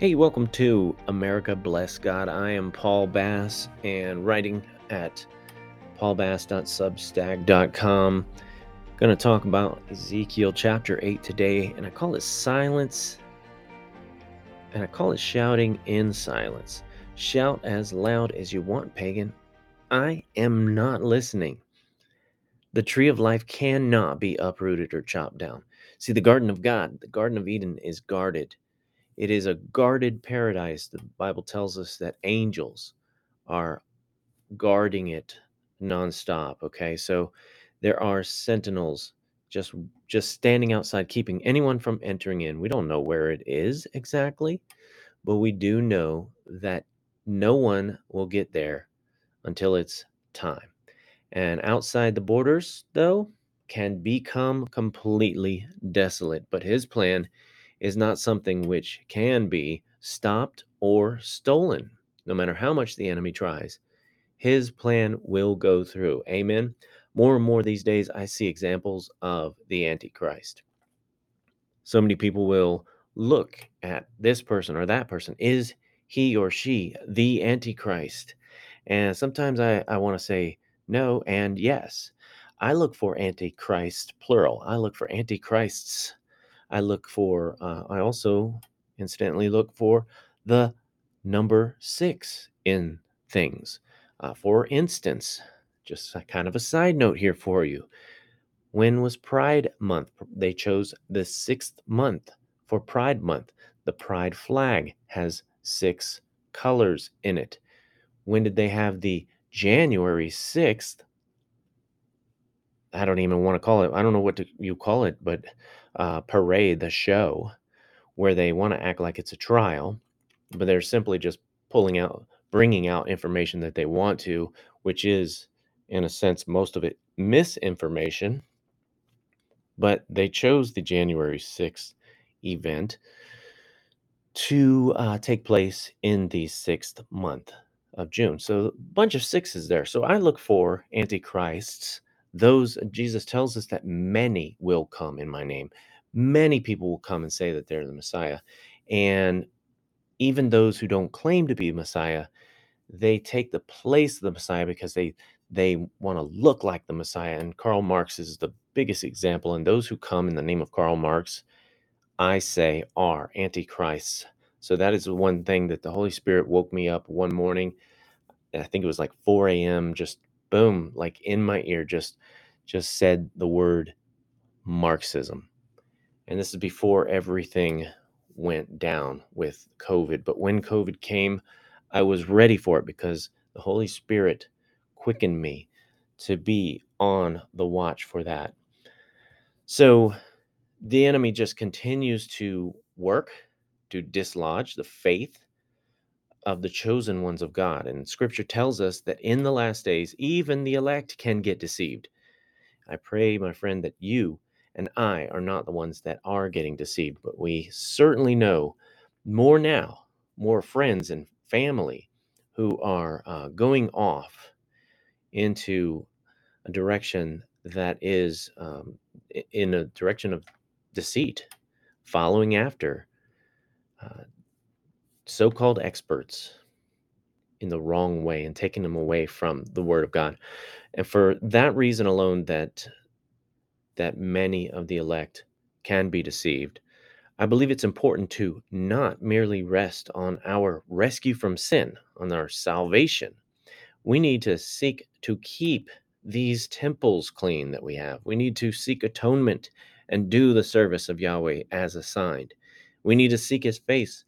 Hey, welcome to America Bless God. I am Paul Bass and writing at paulbass.substack.com. Going to talk about Ezekiel chapter 8 today, and I call it silence, and I call it shouting in silence. Shout as loud as you want, pagan. I am not listening. The tree of life cannot be uprooted or chopped down. See, the garden of God, the Garden of Eden, is guarded it is a guarded paradise. The Bible tells us that angels are guarding it nonstop. Okay, so there are sentinels just just standing outside, keeping anyone from entering in. We don't know where it is exactly, but we do know that no one will get there until it's time. And outside the borders, though, can become completely desolate. But his plan is not something which can be stopped or stolen, no matter how much the enemy tries. His plan will go through. Amen. More and more these days, I see examples of the Antichrist. So many people will look at this person or that person. Is he or she the Antichrist? And sometimes I, I want to say no and yes. I look for Antichrist plural. I look for Antichrists I look for, uh, I also incidentally look for the number six in things. Uh, for instance, just kind of a side note here for you. When was Pride Month? They chose the sixth month for Pride Month. The Pride flag has six colors in it. When did they have the January 6th? I don't even want to call it, I don't know what to, you call it, but uh, parade, the show, where they want to act like it's a trial, but they're simply just pulling out, bringing out information that they want to, which is, in a sense, most of it misinformation. But they chose the January 6th event to uh, take place in the sixth month of June. So a bunch of sixes there. So I look for antichrists those Jesus tells us that many will come in my name. Many people will come and say that they're the Messiah. And even those who don't claim to be Messiah, they take the place of the Messiah because they they want to look like the Messiah. And Karl Marx is the biggest example. And those who come in the name of Karl Marx, I say, are antichrists. So that is one thing that the Holy Spirit woke me up one morning. I think it was like 4 a.m. just boom, like in my ear, just just said the word Marxism. And this is before everything went down with COVID. But when COVID came, I was ready for it because the Holy Spirit quickened me to be on the watch for that. So the enemy just continues to work to dislodge the faith of the chosen ones of God. And scripture tells us that in the last days, even the elect can get deceived. I pray, my friend, that you and I are not the ones that are getting deceived, but we certainly know more now, more friends and family who are uh, going off into a direction that is um, in a direction of deceit, following after uh, so called experts in the wrong way and taking them away from the word of God. And for that reason alone that that many of the elect can be deceived, I believe it's important to not merely rest on our rescue from sin, on our salvation. We need to seek to keep these temples clean that we have. We need to seek atonement and do the service of Yahweh as assigned. We need to seek his face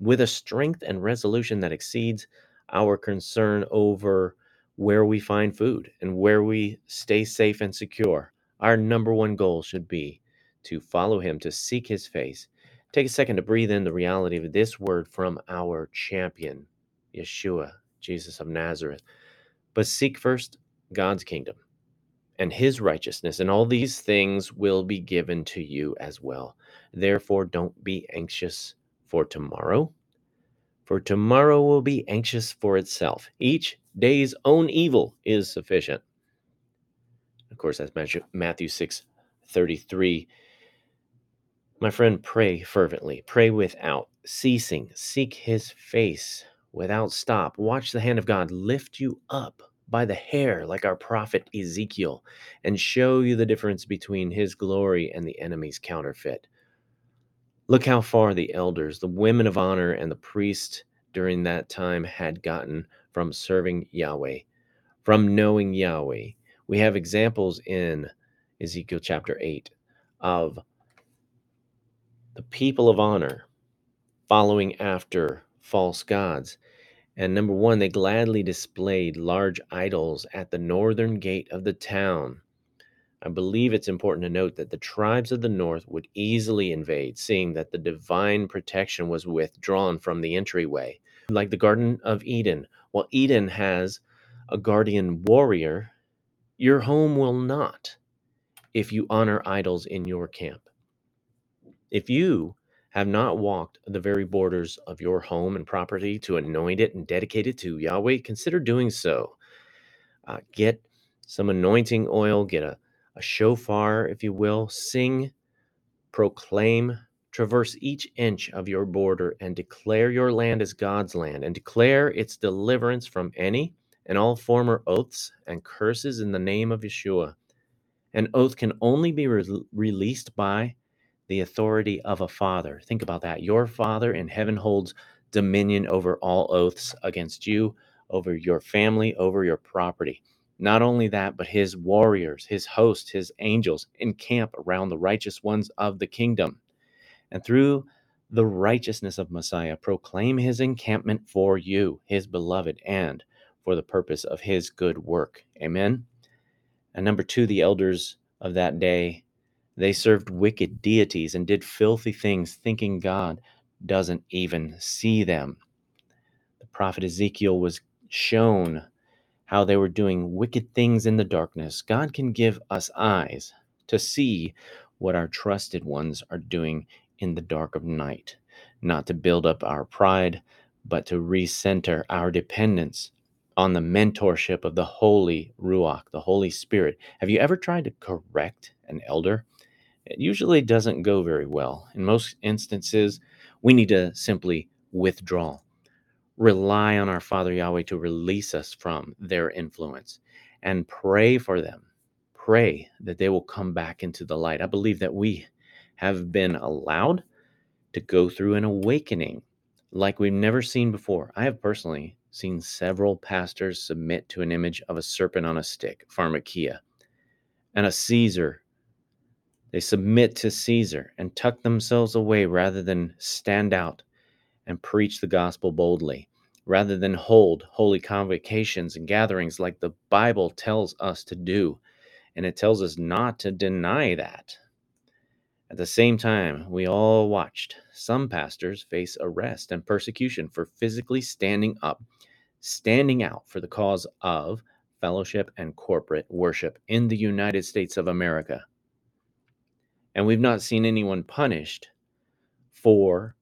with a strength and resolution that exceeds our concern over where we find food and where we stay safe and secure. Our number one goal should be to follow him, to seek his face. Take a second to breathe in the reality of this word from our champion, Yeshua, Jesus of Nazareth. But seek first God's kingdom and his righteousness, and all these things will be given to you as well. Therefore, don't be anxious for tomorrow, for tomorrow will be anxious for itself. Each day's own evil is sufficient. Of course, that's Matthew 6 33. My friend, pray fervently, pray without ceasing, seek his face without stop. Watch the hand of God lift you up by the hair, like our prophet Ezekiel, and show you the difference between his glory and the enemy's counterfeit. Look how far the elders, the women of honor, and the priests during that time had gotten from serving Yahweh, from knowing Yahweh. We have examples in Ezekiel chapter 8 of the people of honor following after false gods. And number one, they gladly displayed large idols at the northern gate of the town. I believe it's important to note that the tribes of the north would easily invade, seeing that the divine protection was withdrawn from the entryway. Like the Garden of Eden, while Eden has a guardian warrior, your home will not if you honor idols in your camp. If you have not walked the very borders of your home and property to anoint it and dedicate it to Yahweh, consider doing so. Uh, get some anointing oil, get a, a shofar, if you will, sing, proclaim, traverse each inch of your border, and declare your land as God's land, and declare its deliverance from any and all former oaths and curses in the name of Yeshua. An oath can only be re- released by the authority of a father. Think about that. Your father in heaven holds dominion over all oaths against you, over your family, over your property. Not only that, but his warriors, his hosts, his angels encamp around the righteous ones of the kingdom. And through the righteousness of Messiah, proclaim his encampment for you, his beloved, and for the purpose of his good work. Amen. And number two, the elders of that day they served wicked deities and did filthy things, thinking God doesn't even see them. The prophet Ezekiel was shown how they were doing wicked things in the darkness. God can give us eyes to see what our trusted ones are doing in the dark of night, not to build up our pride, but to recenter our dependence on the mentorship of the Holy Ruach, the Holy Spirit. Have you ever tried to correct an elder? it usually doesn't go very well. In most instances, we need to simply withdraw, rely on our Father Yahweh to release us from their influence, and pray for them. Pray that they will come back into the light. I believe that we have been allowed to go through an awakening like we've never seen before. I have personally seen several pastors submit to an image of a serpent on a stick, pharmakia, and a Caesar they submit to Caesar and tuck themselves away rather than stand out and preach the gospel boldly, rather than hold holy convocations and gatherings like the Bible tells us to do. And it tells us not to deny that. At the same time, we all watched some pastors face arrest and persecution for physically standing up, standing out for the cause of fellowship and corporate worship in the United States of America. And we've not seen anyone punished for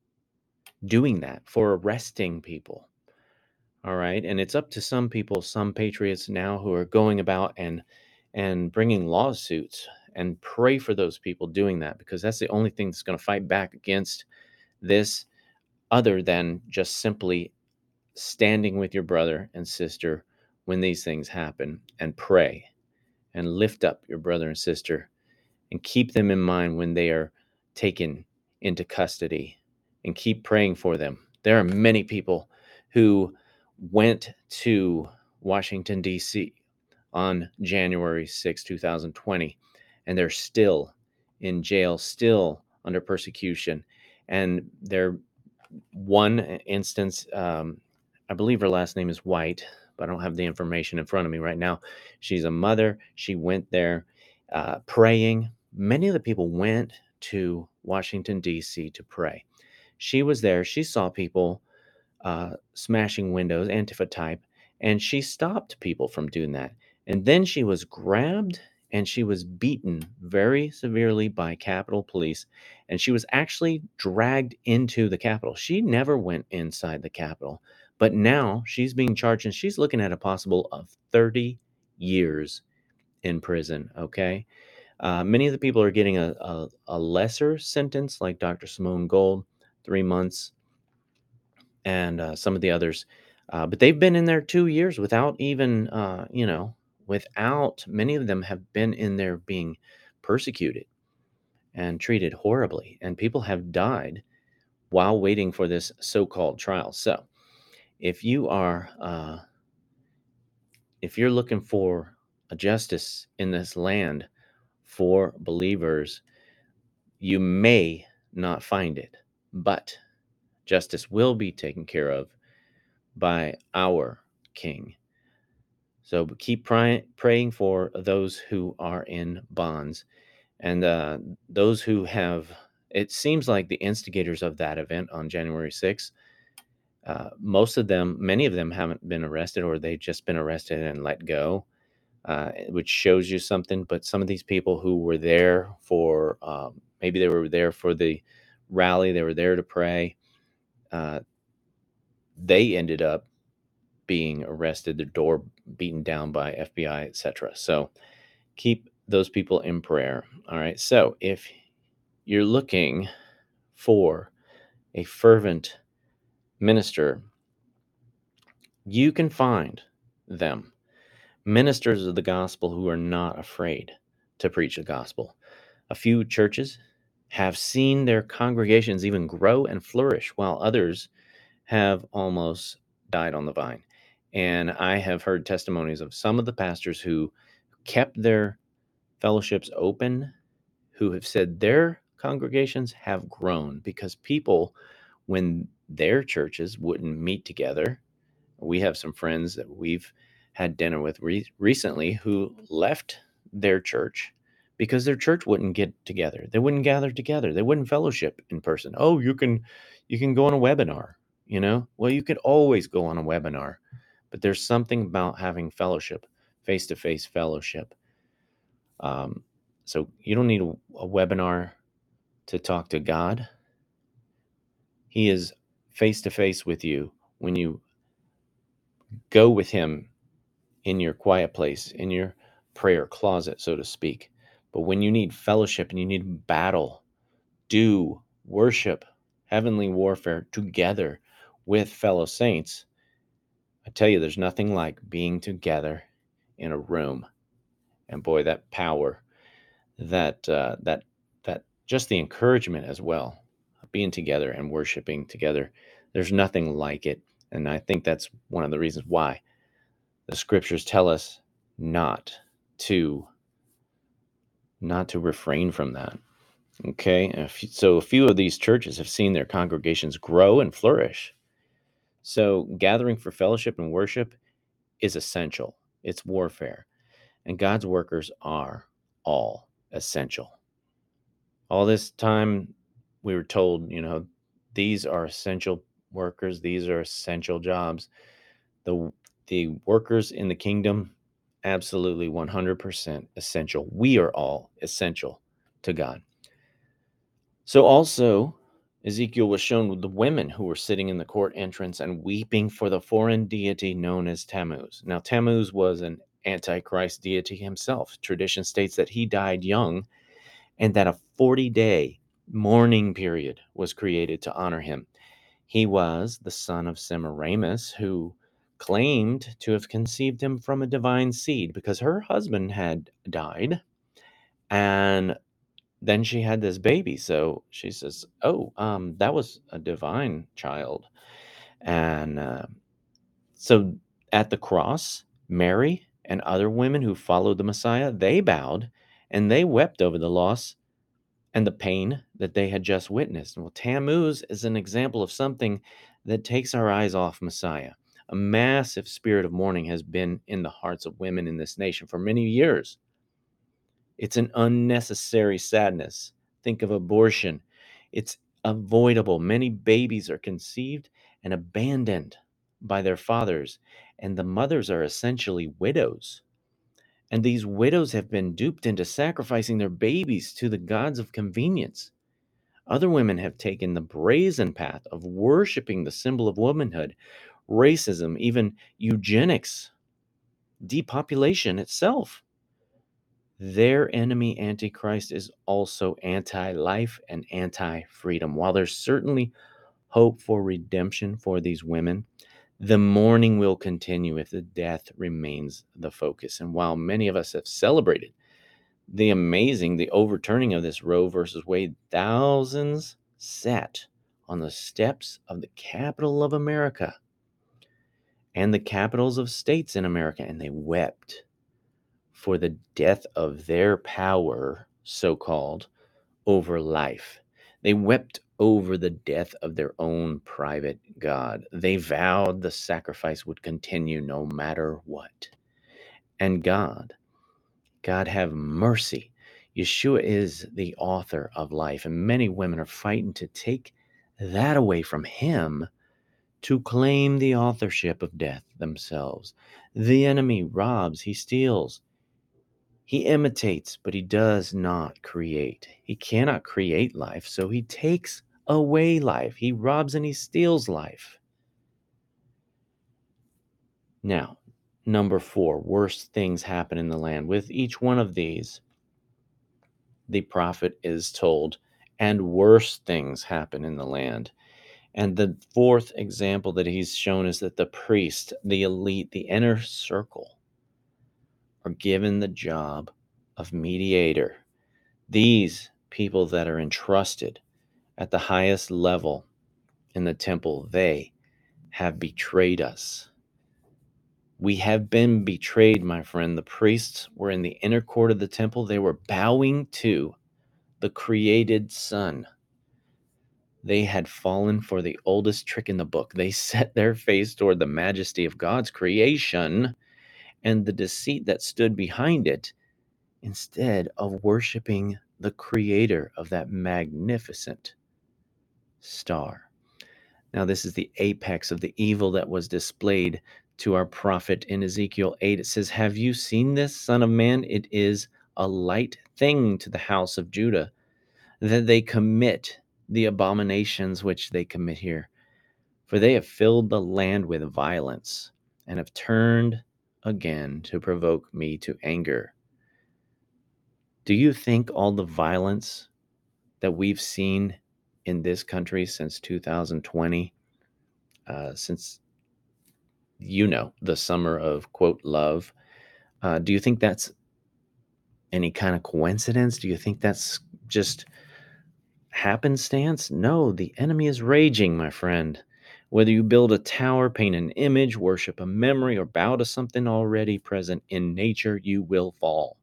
doing that, for arresting people. All right. And it's up to some people, some patriots now who are going about and and bringing lawsuits and pray for those people doing that because that's the only thing that's going to fight back against this other than just simply standing with your brother and sister when these things happen and pray and lift up your brother and sister and keep them in mind when they are taken into custody and keep praying for them. There are many people who went to Washington, D.C. on January 6, 2020, and they're still in jail, still under persecution. And there, one instance, um, I believe her last name is White, but I don't have the information in front of me right now. She's a mother. She went there uh, praying many of the people went to Washington, D.C. to pray. She was there. She saw people uh, smashing windows, Antifa type, and she stopped people from doing that. And then she was grabbed and she was beaten very severely by Capitol Police. And she was actually dragged into the Capitol. She never went inside the Capitol, but now she's being charged and she's looking at a possible of 30 years in prison. Okay. Uh, many of the people are getting a, a, a lesser sentence, like Dr. Simone Gold, three months, and uh, some of the others. Uh, but they've been in there two years without even, uh, you know, without many of them have been in there being persecuted and treated horribly, and people have died while waiting for this so-called trial. So, if you are, uh, if you're looking for a justice in this land for believers, you may not find it, but justice will be taken care of by our King. So keep pray- praying for those who are in bonds and uh, those who have. It seems like the instigators of that event on January 6th, uh, most of them, many of them haven't been arrested or they've just been arrested and let go, uh, which shows you something. But some of these people who were there for um, maybe they were there for the rally, they were there to pray, uh, they ended up being arrested, their door beaten down by FBI, etc. So keep those people in prayer. All right. So if you're looking for a fervent minister, you can find them. Ministers of the gospel who are not afraid to preach the gospel. A few churches have seen their congregations even grow and flourish, while others have almost died on the vine. And I have heard testimonies of some of the pastors who kept their fellowships open, who have said their congregations have grown because people, when their churches wouldn't meet together, we have some friends that we've had dinner with re- recently who left their church because their church wouldn't get together. They wouldn't gather together. They wouldn't fellowship in person. Oh, you can you can go on a webinar, you know? Well, you could always go on a webinar. But there's something about having fellowship, face-to-face fellowship. Um, so you don't need a, a webinar to talk to God. He is face to face with you when you go with Him in your quiet place, in your prayer closet, so to speak. But when you need fellowship and you need battle, do worship, heavenly warfare together with fellow saints. I tell you, there's nothing like being together in a room. And boy, that power, that, uh, that, that, just the encouragement as well, being together and worshiping together. There's nothing like it. And I think that's one of the reasons why the scriptures tell us not to not to refrain from that okay so a few of these churches have seen their congregations grow and flourish so gathering for fellowship and worship is essential. It's warfare. And god's workers are all essential. All this time we were told you know these are essential workers. These are essential jobs. The the workers in the kingdom absolutely 100% essential. We are all essential to god. So also ezekiel was shown the women who were sitting in the court entrance and weeping for the foreign deity known as tammuz now tammuz was an antichrist deity himself tradition states that he died young and that a 40 day mourning period was created to honor him he was the son of Semiramis, who claimed to have conceived him from a divine seed because her husband had died. And then she had this baby. So she says, Oh, um, that was a divine child. And uh, so at the cross, Mary and other women who followed the Messiah, they bowed and they wept over the loss and the pain that they had just witnessed. Well, Tammuz is an example of something that takes our eyes off Messiah. A massive spirit of mourning has been in the hearts of women in this nation for many years. It's an unnecessary sadness. Think of abortion. It's avoidable. Many babies are conceived and abandoned by their fathers, and the mothers are essentially widows. And these widows have been duped into sacrificing their babies to the gods of convenience. Other women have taken the brazen path of worshiping the symbol of womanhood, racism, even eugenics, depopulation itself. Their enemy, Antichrist, is also anti life and anti freedom. While there's certainly hope for redemption for these women, the mourning will continue if the death remains the focus. And while many of us have celebrated the amazing, the overturning of this Roe versus Wade, thousands sat on the steps of the capitol of America and the capitals of states in America, and they wept for the death of their power, so called, over life. They wept over the death of their own private God. They vowed the sacrifice would continue no matter what. And God, God have mercy. Yeshua is the author of life, and many women are fighting to take that away from him to claim the authorship of death themselves. The enemy robs, he steals, he imitates, but he does not create. He cannot create life, so he takes away life. He robs and he steals life. Now, number four, worst things happen in the land. With each one of these, the prophet is told, and worse things happen in the land. And the fourth example that he's shown is that the priest, the elite, the inner circle, are given the job of mediator. These people that are entrusted at the highest level in the temple, they have betrayed us. We have been betrayed, my friend. The priests were in the inner court of the temple. They were bowing to the created sun. They had fallen for the oldest trick in the book. They set their face toward the majesty of God's creation and the deceit that stood behind it instead of worshiping the creator of that magnificent star. Now, this is the apex of the evil that was displayed to our prophet in Ezekiel 8. It says, Have you seen this, Son of Man? It is a light thing to the house of Judah that they commit the abominations which they commit here. For they have filled the land with violence and have turned again to provoke me to anger. Do you think all the violence that we've seen in this country since 2020, uh, since you know the summer of quote love, uh, do you think that's any kind of coincidence? Do you think that's just happenstance? No, the enemy is raging, my friend. Whether you build a tower, paint an image, worship a memory, or bow to something already present in nature, you will fall.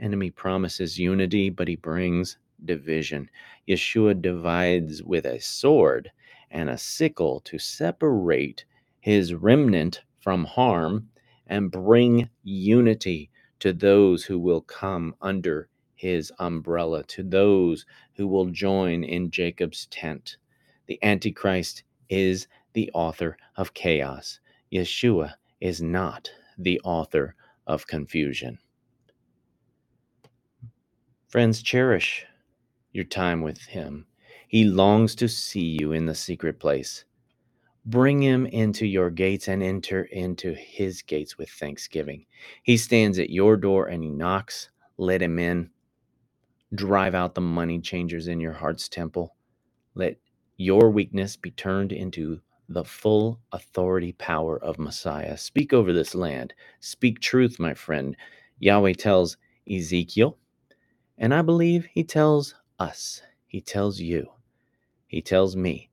Enemy promises unity, but he brings division. Yeshua divides with a sword and a sickle to separate his remnant from harm and bring unity to those who will come under his umbrella, to those who will join in Jacob's tent. The Antichrist is the author of chaos. Yeshua is not the author of confusion. Friends, cherish your time with him. He longs to see you in the secret place. Bring him into your gates and enter into his gates with thanksgiving. He stands at your door and he knocks. Let him in. Drive out the money changers in your heart's temple. Let your weakness be turned into the full authority power of Messiah. Speak over this land. Speak truth, my friend. Yahweh tells Ezekiel, and I believe he tells us, he tells you, he tells me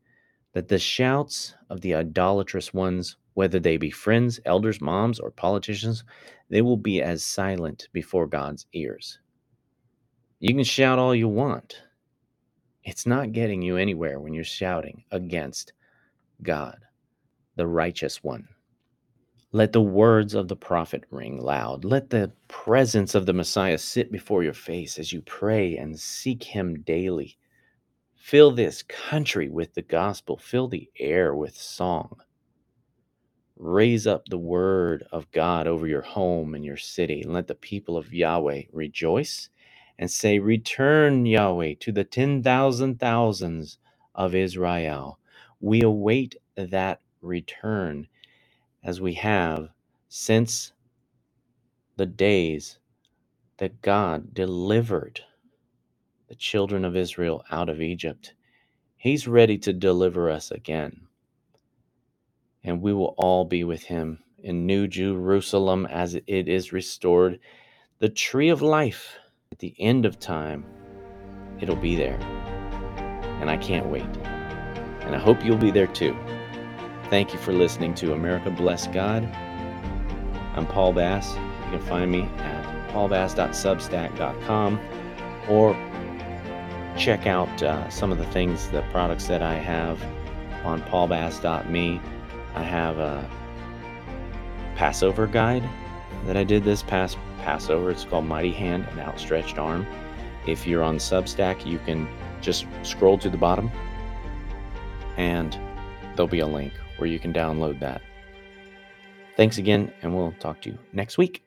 that the shouts of the idolatrous ones, whether they be friends, elders, moms, or politicians, they will be as silent before God's ears. You can shout all you want. It's not getting you anywhere when you're shouting against God, the righteous one. Let the words of the prophet ring loud. Let the presence of the Messiah sit before your face as you pray and seek him daily. Fill this country with the gospel, fill the air with song. Raise up the word of God over your home and your city, and let the people of Yahweh rejoice and say, Return, Yahweh, to the 10,000 thousands of Israel. We await that return as we have since the days that God delivered the children of Israel out of Egypt, He's ready to deliver us again. And we will all be with Him in New Jerusalem as it is restored. The tree of life at the end of time, it'll be there. And I can't wait. And I hope you'll be there too. Thank you for listening to America Bless God. I'm Paul Bass. You can find me at paulbass.substack.com or check out uh, some of the things, the products that I have on paulbass.me. I have a Passover guide that I did this past Passover. It's called Mighty Hand and Outstretched Arm. If you're on Substack, you can just scroll to the bottom and there'll be a link where you can download that. Thanks again, and we'll talk to you next week.